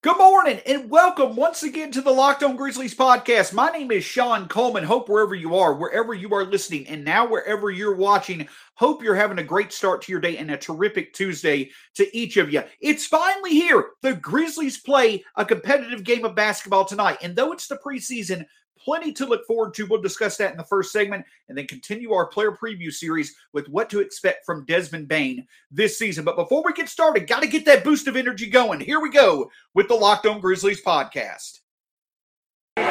Good morning and welcome once again to the Locked On Grizzlies podcast. My name is Shawn Coleman. Hope wherever you are, wherever you are listening, and now wherever you're watching, hope you're having a great start to your day and a terrific Tuesday to each of you. It's finally here. The Grizzlies play a competitive game of basketball tonight. And though it's the preseason, plenty to look forward to. We'll discuss that in the first segment and then continue our player preview series with what to expect from Desmond Bane this season. But before we get started, got to get that boost of energy going. Here we go with the Locked On Grizzlies podcast. You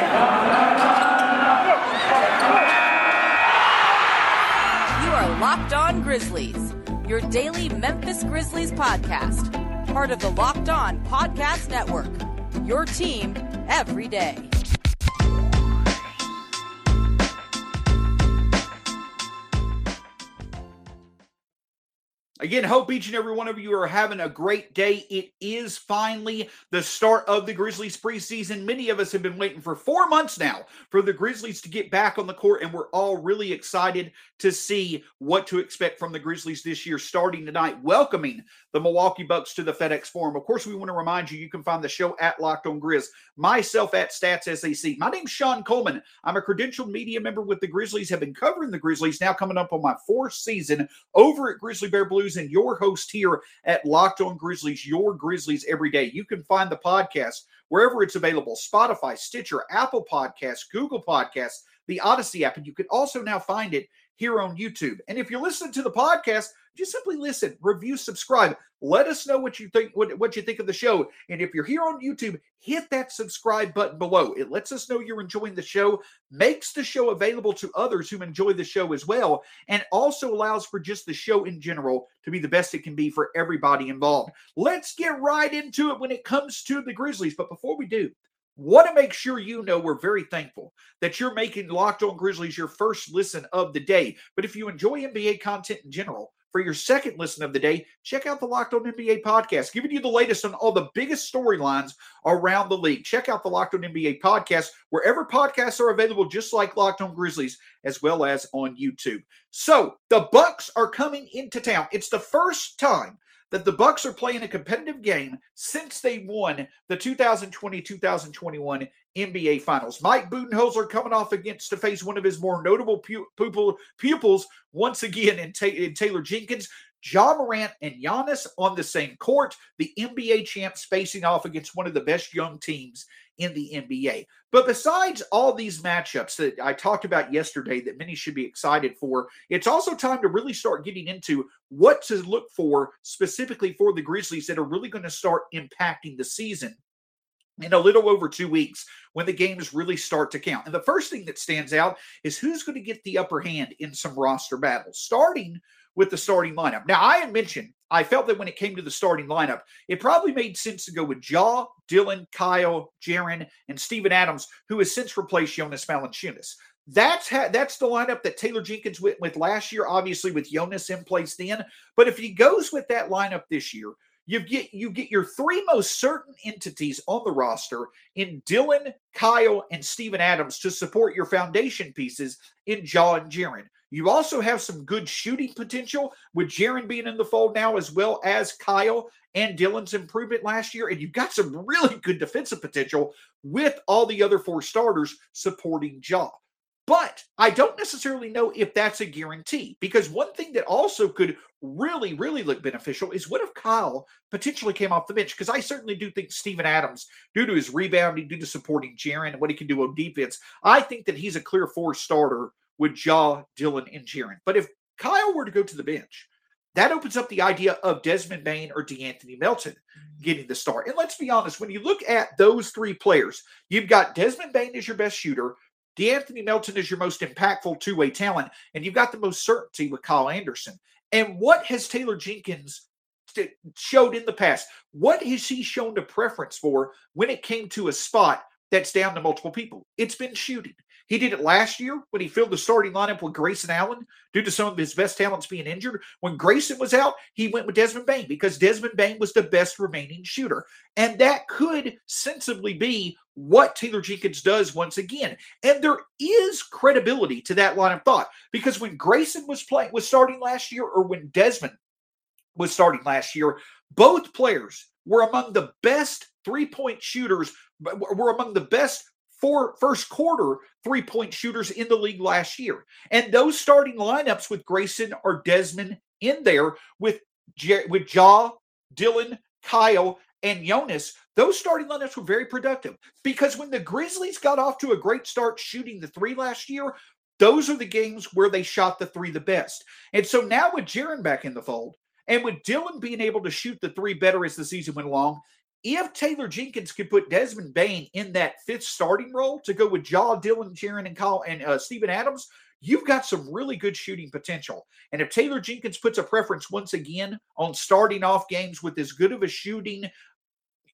are Locked On Grizzlies, your daily Memphis Grizzlies podcast, part of the Locked On Podcast Network. Your team every day. Again, hope each and every one of you are having a great day. It is finally the start of the Grizzlies preseason. Many of us have been waiting for four months now for the Grizzlies to get back on the court, and we're all really excited to see what to expect from the Grizzlies this year, starting tonight, welcoming the Milwaukee Bucks to the FedEx Forum. Of course, we want to remind you you can find the show at Locked On Grizz, myself at Stats SAC. My name's Shawn Coleman. I'm a credentialed media member with the Grizzlies, have been covering the Grizzlies now coming up on my fourth season over at Grizzly Bear Blues and your host here at Locked On Grizzlies, your Grizzlies every day. You can find the podcast wherever it's available Spotify, Stitcher, Apple Podcasts, Google Podcasts, the Odyssey app. And you can also now find it here on YouTube. And if you're listening to the podcast, just simply listen, review, subscribe. Let us know what you think what, what you think of the show. And if you're here on YouTube, hit that subscribe button below. It lets us know you're enjoying the show, makes the show available to others who enjoy the show as well, and also allows for just the show in general to be the best it can be for everybody involved. Let's get right into it when it comes to the Grizzlies. But before we do, want to make sure you know we're very thankful that you're making Locked On Grizzlies your first listen of the day. But if you enjoy NBA content in general, for your second listen of the day, check out the Locked On NBA podcast, giving you the latest on all the biggest storylines around the league. Check out the Locked On NBA podcast wherever podcasts are available, just like Locked On Grizzlies, as well as on YouTube. So the Bucks are coming into town. It's the first time that the Bucks are playing a competitive game since they won the 2020-2021 NBA Finals. Mike Budenholzer coming off against to face one of his more notable pupil, pupils once again in, in Taylor Jenkins. Ja Morant and Giannis on the same court. The NBA champs facing off against one of the best young teams in the NBA. But besides all these matchups that I talked about yesterday that many should be excited for, it's also time to really start getting into what to look for specifically for the Grizzlies that are really going to start impacting the season in a little over two weeks when the games really start to count. And the first thing that stands out is who's going to get the upper hand in some roster battles, starting with the starting lineup. Now, I had mentioned I felt that when it came to the starting lineup, it probably made sense to go with Ja, Dillon, Kyle, Jaren, and Steven Adams, who has since replaced Jonas Valanciunas. That's ha- that's the lineup that Taylor Jenkins went with last year, obviously with Jonas in place then. But if he goes with that lineup this year, you get you get your three most certain entities on the roster in Dillon, Kyle, and Steven Adams to support your foundation pieces in Ja and Jaren. You also have some good shooting potential with Jaren being in the fold now, as well as Kyle and Dillon's improvement last year. And you've got some really good defensive potential with all the other four starters supporting Ja. But I don't necessarily know if that's a guarantee because one thing that also could really, really look beneficial is what if Kyle potentially came off the bench? Because I certainly do think Steven Adams, due to his rebounding, due to supporting Jaren and what he can do on defense, I think that he's a clear four starter with Ja, Dillon, and Jaren. But if Kyle were to go to the bench, that opens up the idea of Desmond Bane or De'Anthony Melton getting the start. And let's be honest, when you look at those three players, you've got Desmond Bane as your best shooter, De'Anthony Melton is your most impactful two way talent, and you've got the most certainty with Kyle Anderson. And what has Taylor Jenkins showed in the past? What has he shown a preference for when it came to a spot that's down to multiple people? It's been shooting. He did it last year when he filled the starting lineup with Grayson Allen due to some of his best talents being injured. When Grayson was out, he went with Desmond Bane because Desmond Bane was the best remaining shooter. And that could sensibly be what Taylor Jenkins does once again. And there is credibility to that line of thought because when Grayson was playing was starting last year or when Desmond was starting last year, both players were among the best three point shooters, were among the best four first quarter three point shooters in the league last year. And those starting lineups with Grayson or Desmond in there with with Ja, Dillon, Kyle, and Jonas, those starting lineups were very productive because when the Grizzlies got off to a great start shooting the three last year, those are the games where they shot the three the best. And so now with Jaren back in the fold and with Dillon being able to shoot the three better as the season went along, if Taylor Jenkins could put Desmond Bane in that fifth starting role to go with Ja, Dillon, Jaren, and Kyle and uh, Steven Adams, you've got some really good shooting potential. And if Taylor Jenkins puts a preference once again on starting off games with as good of a shooting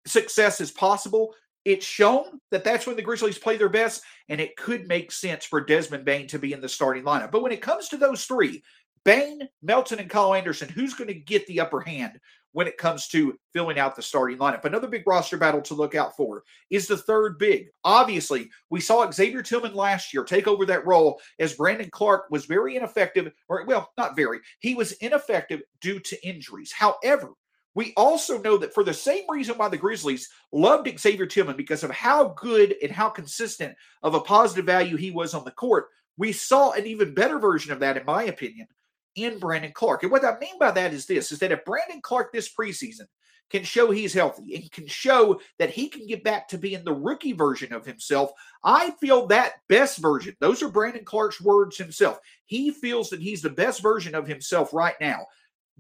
success as possible, it's shown that that's when the Grizzlies play their best, and it could make sense for Desmond Bane to be in the starting lineup. But when it comes to those three, Bane, Melton, and Kyle Anderson, who's going to get the upper hand when it comes to filling out the starting lineup? Another big roster battle to look out for is the third big. Obviously, we saw Xavier Tillman last year take over that role as Brandon Clarke was very ineffective, or well, not very. He was ineffective due to injuries. However, we also know that for the same reason why the Grizzlies loved Xavier Tillman because of how good and how consistent of a positive value he was on the court, we saw an even better version of that, in my opinion, in Brandon Clarke. And what I mean by that is this is that if Brandon Clarke this preseason can show he's healthy and can show that he can get back to being the rookie version of himself, I feel that best version, those are Brandon Clarke's words himself. He feels that he's the best version of himself right now.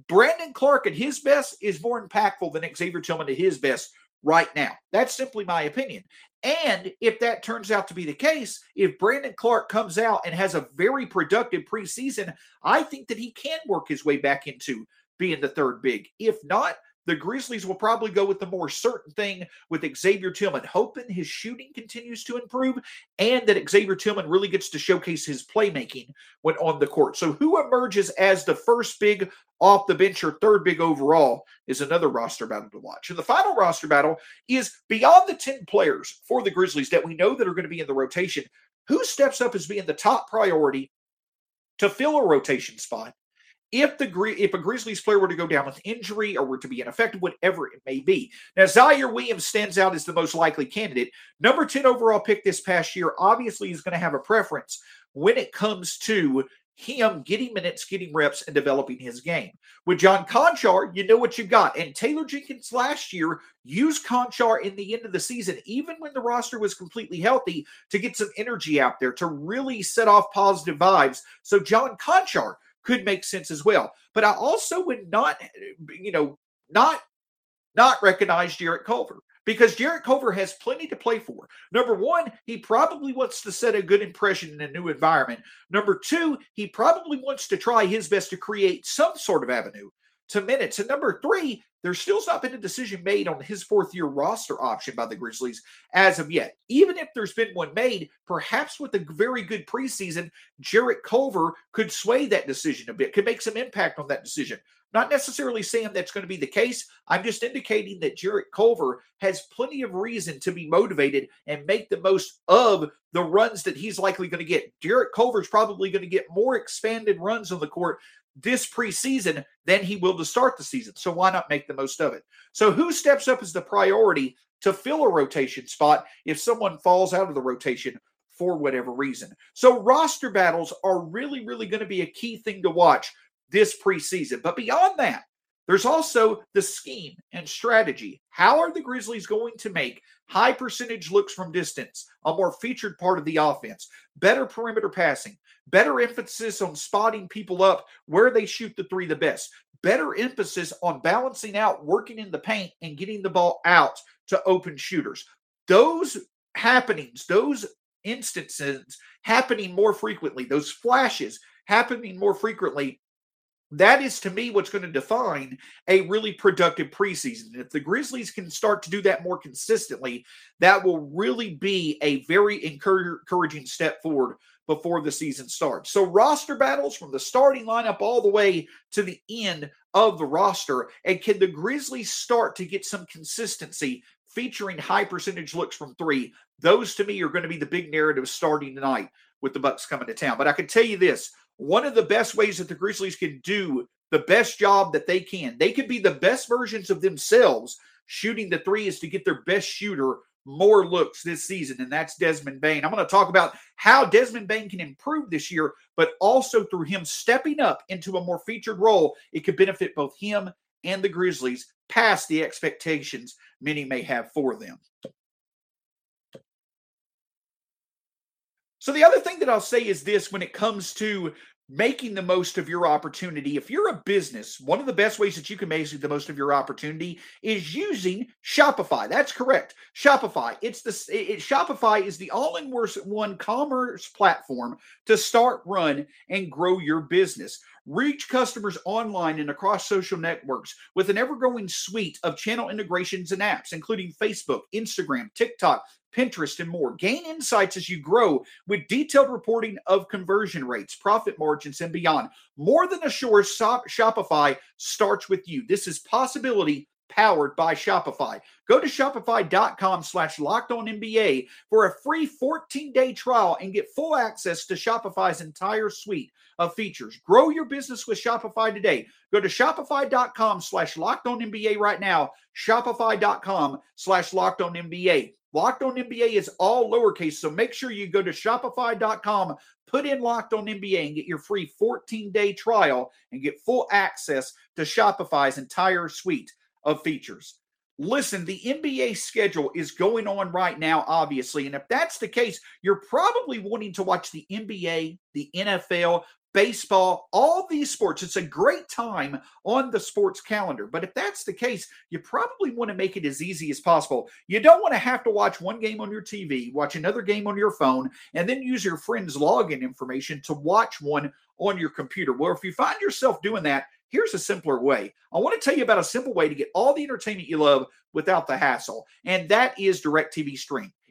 Brandon Clarke at his best is more impactful than Xavier Tillman at his best right now. That's simply my opinion. And if that turns out to be the case, if Brandon Clarke comes out and has a very productive preseason, I think that he can work his way back into being the third big. If not, the Grizzlies will probably go with the more certain thing with Xavier Tillman, hoping his shooting continues to improve and that Xavier Tillman really gets to showcase his playmaking when on the court. So, who emerges as the first big off the bench or third big overall is another roster battle to watch. And the final roster battle is beyond the 10 players for the Grizzlies that we know that are going to be in the rotation. Who steps up as being the top priority to fill a rotation spot if the if a Grizzlies player were to go down with injury or were to be ineffective, whatever it may be. Now, Ziaire Williams stands out as the most likely candidate. Number 10 overall pick this past year, obviously, is going to have a preference when it comes to him getting minutes, getting reps, and developing his game. With John Konchar, you know what you got. And Taylor Jenkins last year used Konchar in the end of the season, even when the roster was completely healthy, to get some energy out there, to really set off positive vibes. So John Konchar could make sense as well. But I also would not, you know, not not recognize Jarrett Culver because Jarrett Culver has plenty to play for. Number one, he probably wants to set a good impression in a new environment. Number two, he probably wants to try his best to create some sort of avenue to minutes. And number three, there's still not been a decision made on his fourth year roster option by the Grizzlies as of yet. Even if there's been one made, perhaps with a very good preseason, Jarrett Culver could sway that decision a bit, could make some impact on that decision. Not necessarily saying that's going to be the case. I'm just indicating that Jarrett Culver has plenty of reason to be motivated and make the most of the runs that he's likely going to get. Jarrett Culver's probably going to get more expanded runs on the court this preseason than he will to start the season. So why not make the most of it? So who steps up as the priority to fill a rotation spot if someone falls out of the rotation for whatever reason? So roster battles are really, really going to be a key thing to watch this preseason. But beyond that, there's also the scheme and strategy. How are the Grizzlies going to make high percentage looks from distance a more featured part of the offense? Better perimeter passing, better emphasis on spotting people up where they shoot the three the best, better emphasis on balancing out, working in the paint, and getting the ball out to open shooters. Those happenings, those instances happening more frequently, those flashes happening more frequently that is to me what's going to define a really productive preseason. If the Grizzlies can start to do that more consistently, that will really be a very encouraging step forward before the season starts. So, roster battles from the starting lineup all the way to the end of the roster. And can the Grizzlies start to get some consistency featuring high percentage looks from three? Those to me are going to be the big narrative starting tonight with the Bucks coming to town. But I can tell you this one of the best ways that the Grizzlies can do the best job that they can, they could be the best versions of themselves shooting the three is to get their best shooter more looks this season, and that's Desmond Bane. I'm going to talk about how Desmond Bane can improve this year, but also through him stepping up into a more featured role, it could benefit both him and the Grizzlies past the expectations many may have for them. So, the other thing that I'll say is this when it comes to making the most of your opportunity. If you're a business, one of the best ways that you can make the most of your opportunity is using Shopify. That's correct. Shopify. It's the it, Shopify is the all-in-one commerce platform to start, run, and grow your business. Reach customers online and across social networks with an ever growing suite of channel integrations and apps, including Facebook, Instagram, TikTok, Pinterest, and more. Gain insights as you grow with detailed reporting of conversion rates, profit margins, and beyond. More than a sure shop, Shopify starts with you. This is possibility powered by Shopify. Go to shopify.com slash locked on NBA for a free 14 day trial and get full access to Shopify's entire suite of features. Grow your business with Shopify today. Go to shopify.com slash locked on NBA right now. Shopify.com slash locked on NBA. Locked on NBA is all lowercase, so make sure you go to shopify.com, put in Locked on NBA, and get your free 14 day trial and get full access to Shopify's entire suite of features. Listen, the NBA schedule is going on right now, obviously. And if that's the case, you're probably wanting to watch the NBA, the NFL, baseball, all these sports. It's a great time on the sports calendar. But if that's the case, you probably want to make it as easy as possible. You don't want to have to watch one game on your TV, watch another game on your phone, and then use your friend's login information to watch one on your computer. Well, if you find yourself doing that, Here's a simpler way. I want to tell you about a simple way to get all the entertainment you love without the hassle, and that is DirecTV Stream.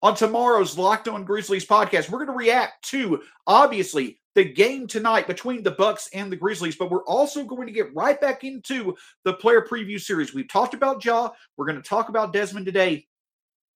On tomorrow's Locked On Grizzlies podcast, we're going to react to obviously the game tonight between the Bucks and the Grizzlies, but we're also going to get right back into the player preview series. We've talked about Jaw. we're going to talk about Desmond today.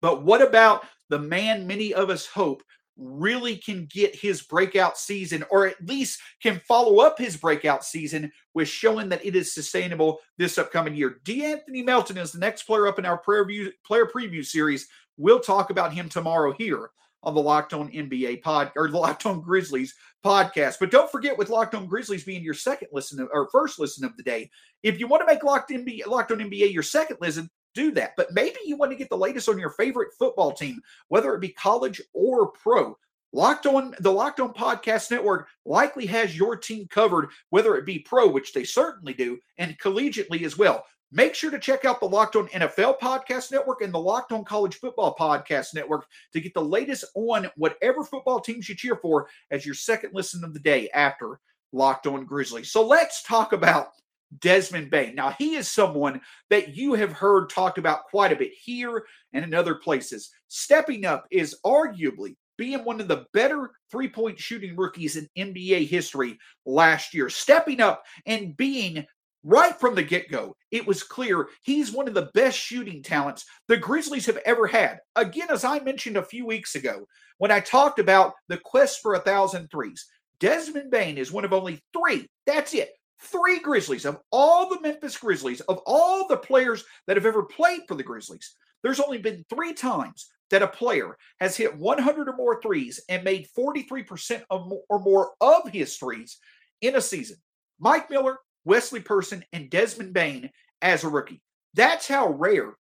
But what about the man many of us hope really can get his breakout season, or at least can follow up his breakout season with showing that it is sustainable this upcoming year. De'Anthony Melton is the next player up in our player preview series. We'll talk about him tomorrow here on the Locked On NBA pod or the Locked On Grizzlies podcast. But don't forget, with Locked On Grizzlies being your second listen of, or first listen of the day, if you want to make Locked NBA, Locked On NBA your second listen, do that. But maybe you want to get the latest on your favorite football team, whether it be college or pro. Locked on the Locked On Podcast Network likely has your team covered, whether it be pro, which they certainly do, and collegiately as well. Make sure to check out the Locked On NFL Podcast Network and the Locked On College Football Podcast Network to get the latest on whatever football teams you cheer for as your second listen of the day after Locked On Grizzlies. So let's talk about Desmond Bane. Now, he is someone that you have heard talked about quite a bit here and in other places. Stepping up is arguably being one of the better three point shooting rookies in NBA history last year. Stepping up and being right from the get go, it was clear he's one of the best shooting talents the Grizzlies have ever had. Again, as I mentioned a few weeks ago, when I talked about the quest for a thousand threes, Desmond Bane is one of only three. That's it three Grizzlies, of all the Memphis Grizzlies, of all the players that have ever played for the Grizzlies, there's only been three times that a player has hit 100 or more threes and made 43% or more of his threes in a season. Mike Miller, Wesley Person, and Desmond Bane as a rookie. That's how rare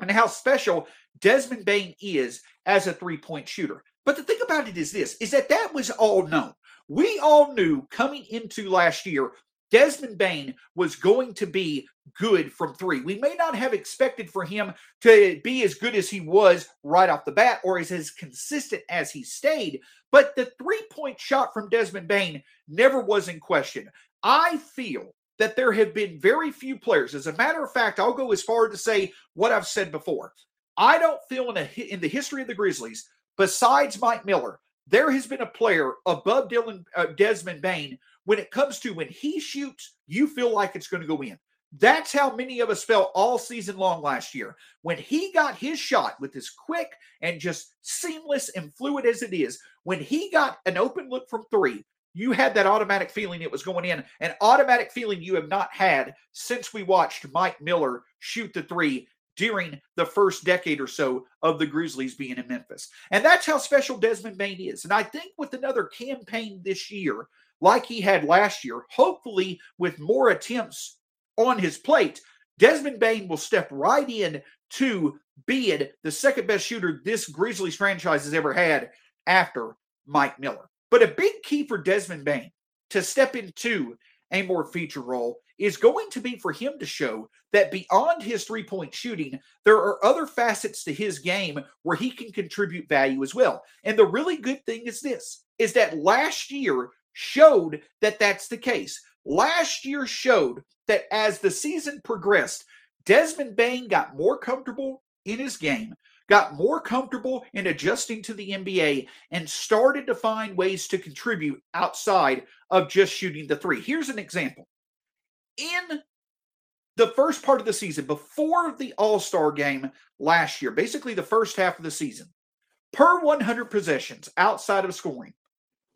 and how special Desmond Bane is as a three point shooter. But the thing about it is this is that that was all known. We all knew coming into last year Desmond Bane was going to be good from three. We may not have expected for him to be as good as he was right off the bat or as, as consistent as he stayed, but the three point shot from Desmond Bane never was in question. I feel that there have been very few players. As a matter of fact, I'll go as far to say what I've said before. I don't feel in, a, in the history of the Grizzlies, besides Mike Miller, there has been a player above Dillon uh, Desmond Bane when it comes to when he shoots, you feel like it's going to go in. That's how many of us felt all season long last year. When he got his shot with his quick and just seamless and fluid as it is, when he got an open look from three, you had that automatic feeling it was going in, an automatic feeling you have not had since we watched Mike Miller shoot the three during the first decade or so of the Grizzlies being in Memphis. And that's how special Desmond Bane is. And I think with another campaign this year, like he had last year, hopefully with more attempts on his plate, Desmond Bane will step right in to being the second best shooter this Grizzlies franchise has ever had after Mike Miller. But a big key for Desmond Bane to step into a more feature role is going to be for him to show that beyond his three point shooting, there are other facets to his game where he can contribute value as well. And the really good thing is this is that last year showed that that's the case. Last year showed that as the season progressed, Desmond Bane got more comfortable in his game, got more comfortable in adjusting to the NBA, and started to find ways to contribute outside of just shooting the three. Here's an example. In the first part of the season, before the All Star game last year, basically the first half of the season, per 100 possessions outside of scoring,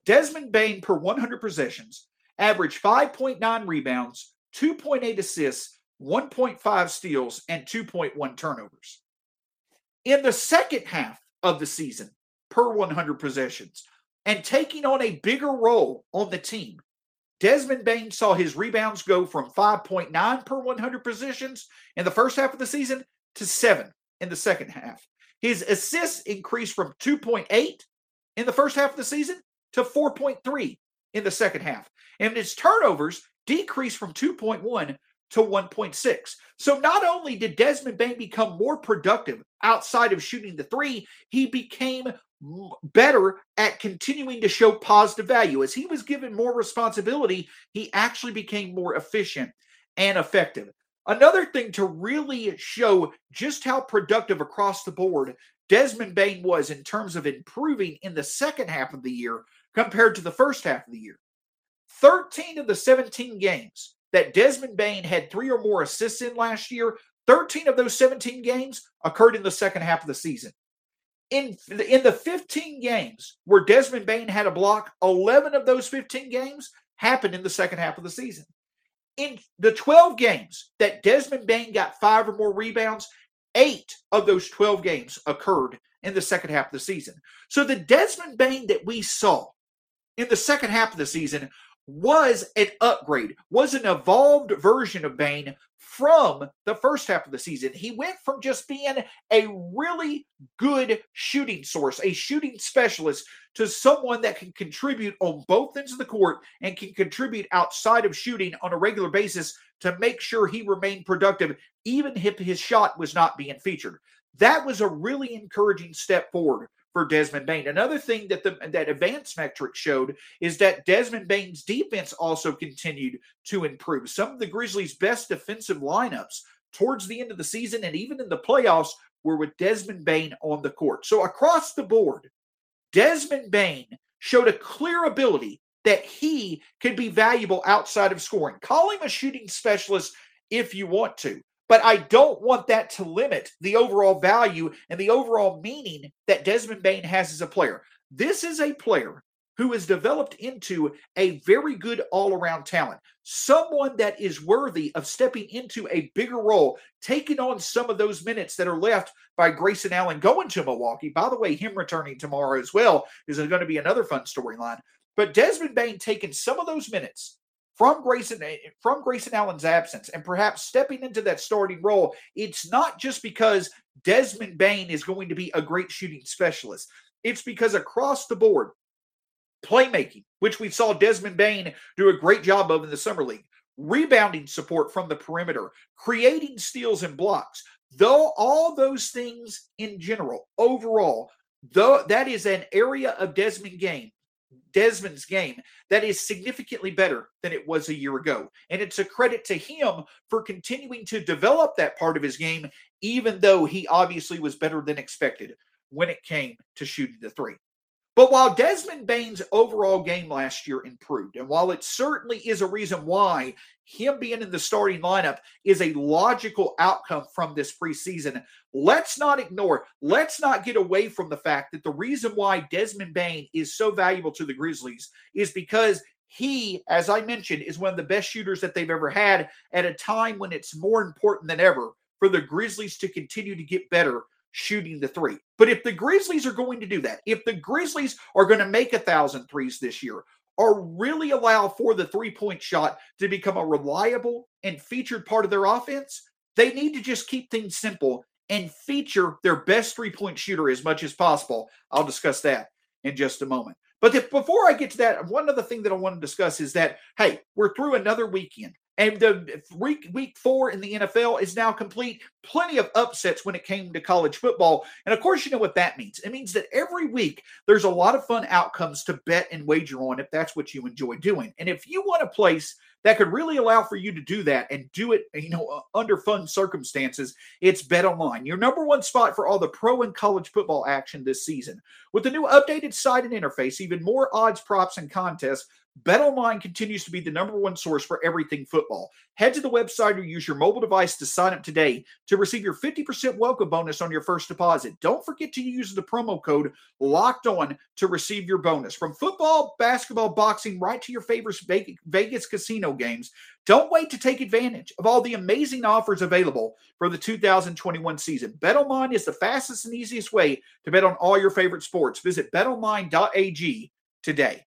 Desmond Bane per 100 possessions averaged 5.9 rebounds, 2.8 assists, 1.5 steals, and 2.1 turnovers. In the second half of the season, per 100 possessions, and taking on a bigger role on the team, Desmond Bane saw his rebounds go from 5.9 per 100 possessions in the first half of the season to 7 in the second half. His assists increased from 2.8 in the first half of the season to 4.3 in the second half. And his turnovers decreased from 2.1 to 1.6. So not only did Desmond Bane become more productive outside of shooting the three, he became better at continuing to show positive value. As he was given more responsibility, he actually became more efficient and effective. Another thing to really show just how productive across the board Desmond Bane was in terms of improving in the second half of the year compared to the first half of the year. 13 of the 17 games that Desmond Bane had three or more assists in last year, 13 of those 17 games occurred in the second half of the season. In, in the 15 games where Desmond Bane had a block, 11 of those 15 games happened in the second half of the season. In the 12 games that Desmond Bane got five or more rebounds, eight of those 12 games occurred in the second half of the season. So the Desmond Bane that we saw in the second half of the season was an upgrade, was an evolved version of Bane from the first half of the season. He went from just being a really good shooting source, a shooting specialist, to someone that can contribute on both ends of the court and can contribute outside of shooting on a regular basis to make sure he remained productive, even if his shot was not being featured. That was a really encouraging step forward for Desmond Bane. Another thing that the that advanced metrics showed is that Desmond Bane's defense also continued to improve. Some of the Grizzlies' best defensive lineups towards the end of the season and even in the playoffs were with Desmond Bane on the court. So across the board, Desmond Bane showed a clear ability that he could be valuable outside of scoring. Call him a shooting specialist if you want to. But I don't want that to limit the overall value and the overall meaning that Desmond Bane has as a player. This is a player who has developed into a very good all around talent, someone that is worthy of stepping into a bigger role, taking on some of those minutes that are left by Grayson Allen going to Milwaukee. By the way, him returning tomorrow as well is going to be another fun storyline. But Desmond Bane taking some of those minutes from Grayson eh, from Grayson Allen's absence and perhaps stepping into that starting role, it's not just because Desmond Bane is going to be a great shooting specialist. It's because across the board, playmaking, which we saw Desmond Bane do a great job of in the summer league, rebounding support from the perimeter, creating steals and blocks, though all those things in general, overall, though that is an area of Desmond game Desmond's game that is significantly better than it was a year ago. And it's a credit to him for continuing to develop that part of his game, even though he obviously was better than expected when it came to shooting the three. But while Desmond Bane's overall game last year improved, and while it certainly is a reason why him being in the starting lineup is a logical outcome from this preseason, let's not ignore, let's not get away from the fact that the reason why Desmond Bane is so valuable to the Grizzlies is because he, as I mentioned, is one of the best shooters that they've ever had at a time when it's more important than ever for the Grizzlies to continue to get better shooting the three. But if the Grizzlies are going to do that, if the Grizzlies are going to make a thousand threes this year, or really allow for the three point shot to become a reliable and featured part of their offense, they need to just keep things simple and feature their best three point shooter as much as possible. I'll discuss that in just a moment. But before I get to that, one other thing that I want to discuss is that, hey, we're through another weekend. And the week, week four in the NFL is now complete. Plenty of upsets when it came to college football. And of course, you know what that means. It means that every week there's a lot of fun outcomes to bet and wager on if that's what you enjoy doing. And if you want a place that could really allow for you to do that and do it, you know, under fun circumstances, it's Bet Online, your number one spot for all the pro and college football action this season. With the new updated site and interface, even more odds, props, and contests, BetOnline continues to be the number one source for everything football. Head to the website or use your mobile device to sign up today to receive your 50% welcome bonus on your first deposit. Don't forget to use the promo code LOCKED ON to receive your bonus. From football, basketball, boxing, right to your favorite Vegas casino games, don't wait to take advantage of all the amazing offers available for the 2021 season. BetOnline is the fastest and easiest way to bet on all your favorite sports. Visit betonline.ag today.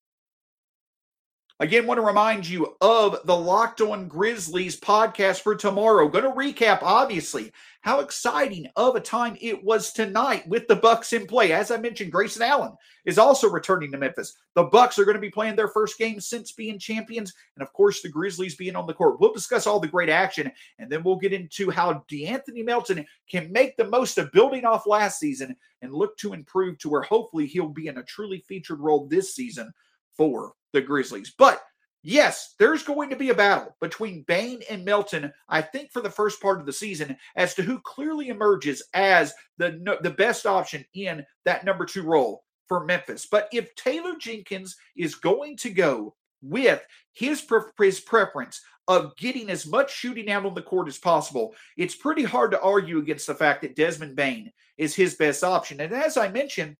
Again, want to remind you of the Locked On Grizzlies podcast for tomorrow. Going to recap, obviously, how exciting of a time it was tonight with the Bucks in play. As I mentioned, Grayson Allen is also returning to Memphis. The Bucks are going to be playing their first game since being champions, and of course, the Grizzlies being on the court. We'll discuss all the great action, and then we'll get into how De'Anthony Melton can make the most of building off last season and look to improve to where hopefully he'll be in a truly featured role this season for the Grizzlies. But yes, there's going to be a battle between Bane and Melton, I think, for the first part of the season as to who clearly emerges as the, the best option in that number two role for Memphis. But if Taylor Jenkins is going to go with his, pre- his preference of getting as much shooting out on the court as possible, it's pretty hard to argue against the fact that Desmond Bane is his best option. And as I mentioned,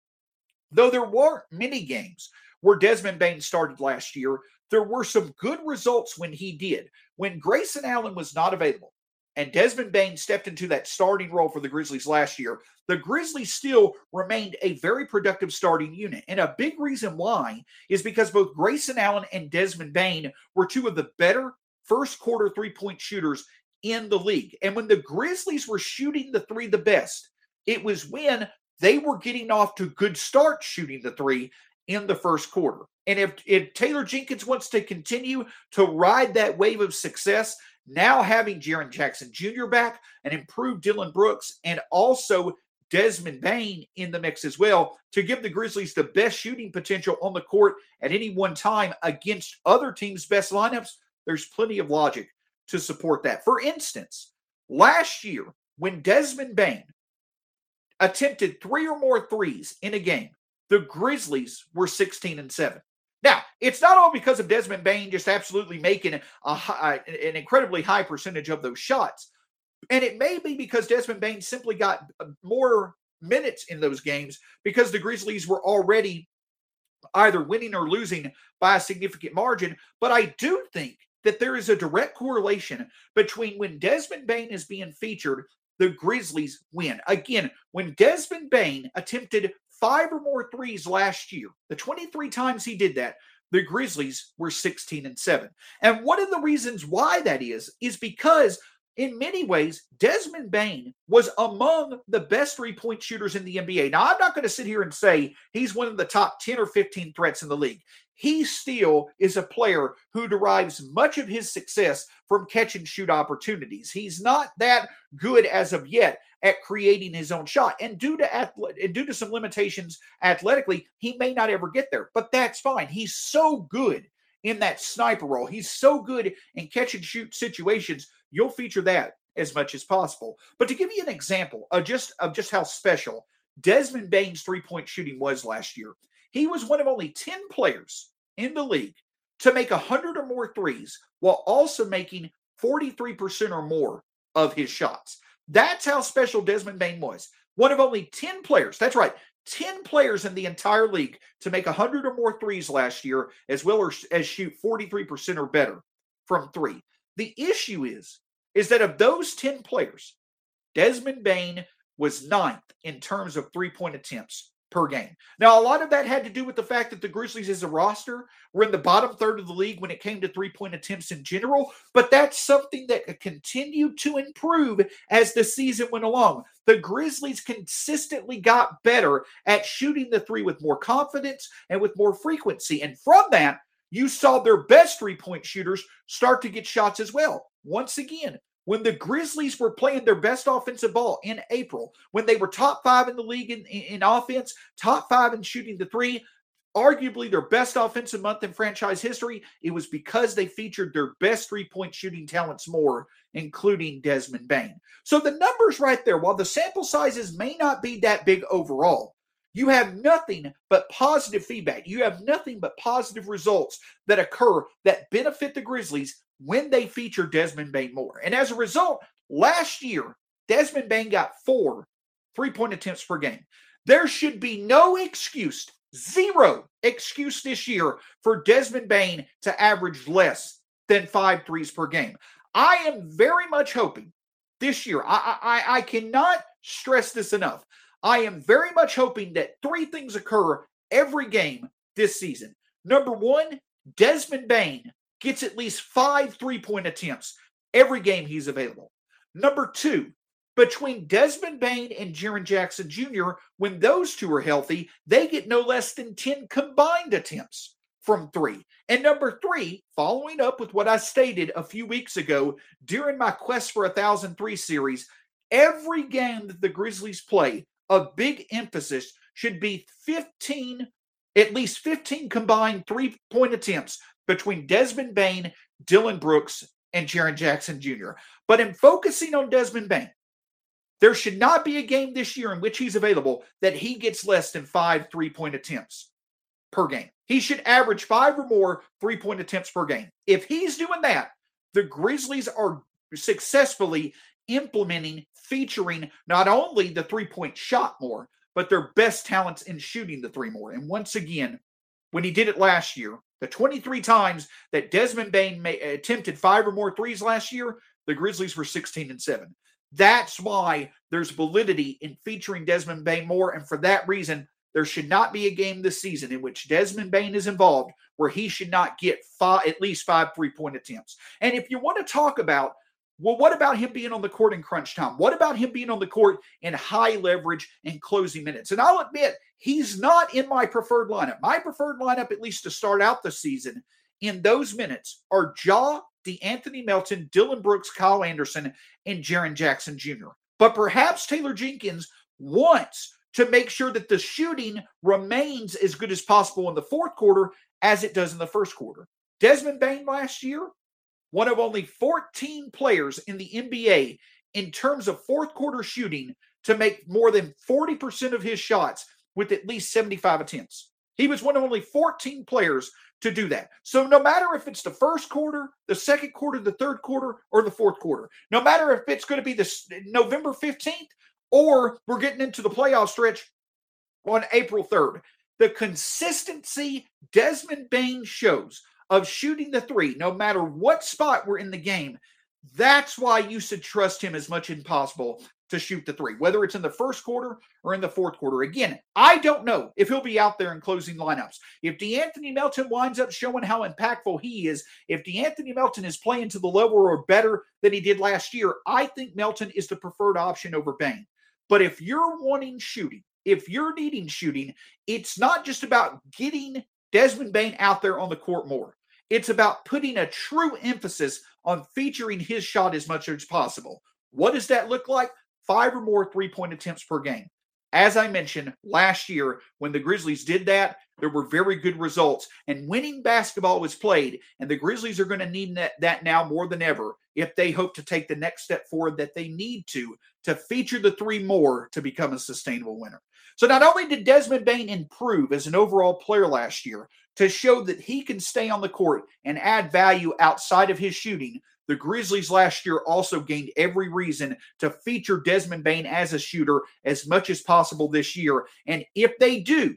though there weren't many games where Desmond Bane started last year, there were some good results when he did. When Grayson Allen was not available and Desmond Bane stepped into that starting role for the Grizzlies last year, the Grizzlies still remained a very productive starting unit. And a big reason why is because both Grayson Allen and Desmond Bane were two of the better first quarter three point shooters in the league. And when the Grizzlies were shooting the three the best, it was when they were getting off to good starts shooting the three in the first quarter. And if, if Taylor Jenkins wants to continue to ride that wave of success, now having Jaren Jackson Jr. back and improved Dillon Brooks and also Desmond Bane in the mix as well to give the Grizzlies the best shooting potential on the court at any one time against other teams' best lineups, there's plenty of logic to support that. For instance, last year when Desmond Bane attempted three or more threes in a game, the Grizzlies were 16 and 7. Now, it's not all because of Desmond Bane just absolutely making a high, an incredibly high percentage of those shots. And it may be because Desmond Bane simply got uh, more minutes in those games because the Grizzlies were already either winning or losing by a significant margin. But I do think that there is a direct correlation between when Desmond Bane is being featured, the Grizzlies win. Again, when Desmond Bane attempted five or more threes last year. The 23 times he did that, the Grizzlies were 16 and 7. And one of the reasons why that is, is because in many ways, Desmond Bane was among the best three point shooters in the NBA. Now, I'm not going to sit here and say he's one of the top 10 or 15 threats in the league. He still is a player who derives much of his success from catch and shoot opportunities. He's not that good as of yet at creating his own shot. And due to athle- and due to some limitations athletically, he may not ever get there. But that's fine. He's so good in that sniper role. He's so good in catch and shoot situations. You'll feature that as much as possible. But to give you an example of just of just how special Desmond Bane's three-point shooting was last year, he was one of only 10 players in the league to make 100 or more threes while also making 43% or more of his shots. That's how special Desmond Bane was. One of only 10 players. That's right. 10 players in the entire league to make 100 or more threes last year, as well as shoot 43% or better from three. The issue is, is that of those 10 players, Desmond Bane was ninth in terms of three point attempts per game. Now, a lot of that had to do with the fact that the Grizzlies as a roster were in the bottom third of the league when it came to three point attempts in general, but that's something that continued to improve as the season went along. The Grizzlies consistently got better at shooting the three with more confidence and with more frequency. And from that, you saw their best three point shooters start to get shots as well. Once again, when the Grizzlies were playing their best offensive ball in April, when they were top five in the league in, in, in, offense, top five in shooting the three, arguably their best offensive month in franchise history, it was because they featured their best three point shooting talents more, including Desmond Bane. So the numbers right there, while the sample sizes may not be that big overall, you have nothing but positive feedback. You have nothing but positive results that occur that benefit the Grizzlies when they feature Desmond Bane more. And as a result, last year, Desmond Bane got four three point attempts per game. There should be no excuse, zero excuse this year for Desmond Bane to average less than five threes per game. I am very much hoping this year, I, I, I cannot stress this enough. I am very much hoping that three things occur every game this season. Number one, Desmond Bane gets at least five three point attempts every game he's available. Number two, between Desmond Bane and Jaren Jackson Jr., when those two are healthy, they get no less than 10 combined attempts from three. And number three, following up with what I stated a few weeks ago during my Quest for a Thousand Three series, every game that the Grizzlies play, a big emphasis should be 15, at least 15 combined three point attempts between Desmond Bane, Dillon Brooks, and Jaren Jackson Jr. But in focusing on Desmond Bane, there should not be a game this year in which he's available that he gets less than five three point attempts per game. He should average five or more three point attempts per game. If he's doing that, the Grizzlies are successfully implementing, featuring not only the three point shot more, but their best talents in shooting the three more. And once again, when he did it last year, the 23 times that Desmond Bane may, attempted five or more threes last year, the Grizzlies were 16 and 7. That's why there's validity in featuring Desmond Bane more. And for that reason, there should not be a game this season in which Desmond Bane is involved where he should not get five, at least five three point attempts. And if you want to talk about well, what about him being on the court in crunch time? What about him being on the court in high leverage and closing minutes? And I'll admit, he's not in my preferred lineup. My preferred lineup, at least to start out the season, in those minutes are Ja, DeAnthony Melton, Dillon Brooks, Kyle Anderson, and Jaren Jackson Jr. But perhaps Taylor Jenkins wants to make sure that the shooting remains as good as possible in the fourth quarter as it does in the first quarter. Desmond Bane last year, one of only 14 players in the NBA in terms of fourth quarter shooting to make more than 40% of his shots with at least 75 attempts. He was one of only 14 players to do that. So no matter if it's the first quarter, the second quarter, the third quarter, or the fourth quarter, no matter if it's going to be the November 15th or we're getting into the playoff stretch on April 3rd, the consistency Desmond Bane shows of shooting the three, no matter what spot we're in the game. That's why you should trust him as much as possible to shoot the three, whether it's in the first quarter or in the fourth quarter. Again, I don't know if he'll be out there in closing lineups. If De'Anthony Melton winds up showing how impactful he is, if De'Anthony Melton is playing to the level or better than he did last year, I think Melton is the preferred option over Bane. But if you're wanting shooting, if you're needing shooting, it's not just about getting Desmond Bane out there on the court more. It's about putting a true emphasis on featuring his shot as much as possible. What does that look like? Five or more three point attempts per game. As I mentioned last year, when the Grizzlies did that, there were very good results. And winning basketball was played, and the Grizzlies are going to need that, that now more than ever if they hope to take the next step forward that they need to to feature the three more to become a sustainable winner. So not only did Desmond Bane improve as an overall player last year to show that he can stay on the court and add value outside of his shooting, the Grizzlies last year also gained every reason to feature Desmond Bane as a shooter as much as possible this year. And if they do,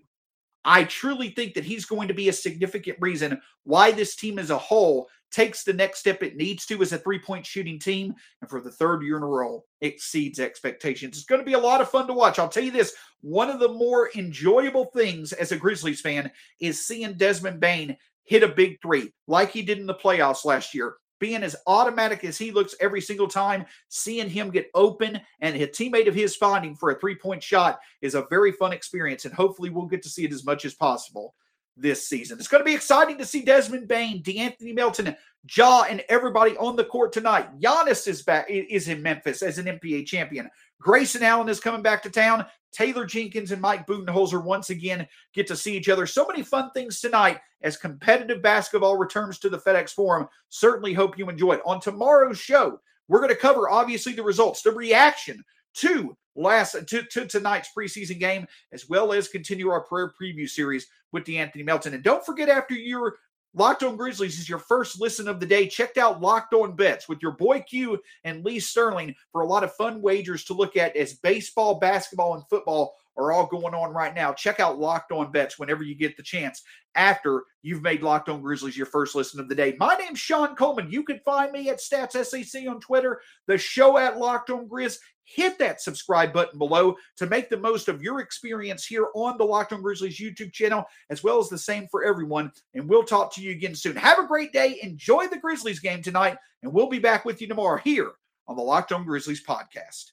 I truly think that he's going to be a significant reason why this team as a whole takes the next step it needs to as a three point shooting team. And for the third year in a row, exceeds expectations. It's going to be a lot of fun to watch. I'll tell you this one of the more enjoyable things as a Grizzlies fan is seeing Desmond Bane hit a big three like he did in the playoffs last year being as automatic as he looks every single time, seeing him get open and a teammate of his finding for a three point shot is a very fun experience. And hopefully, we'll get to see it as much as possible this season. It's going to be exciting to see Desmond Bane, De'Anthony Melton, Ja, and everybody on the court tonight. Giannis is back, is in Memphis as an NBA champion. Grayson Allen is coming back to town. Taylor Jenkins and Mike Budenholzer once again get to see each other. So many fun things tonight as competitive basketball returns to the FedEx Forum. Certainly hope you enjoy it. On tomorrow's show, we're going to cover obviously the results, the reaction to last to, to tonight's preseason game, as well as continue our prayer preview series with De'Anthony Melton. And don't forget, after your Locked On Grizzlies is your first listen of the day. Check out Locked On Bets with your boy Q and Lee Sterling for a lot of fun wagers to look at as baseball, basketball, and football are all going on right now. Check out Locked On Bets whenever you get the chance after you've made Locked On Grizzlies your first listen of the day. My name's Shawn Coleman. You can find me at StatsSAC on Twitter, the show at Locked On Grizz. Hit that subscribe button below to make the most of your experience here on the Locked On Grizzlies YouTube channel, as well as the same for everyone. And we'll talk to you again soon. Have a great day. Enjoy the Grizzlies game tonight, and we'll be back with you tomorrow here on the Locked On Grizzlies podcast.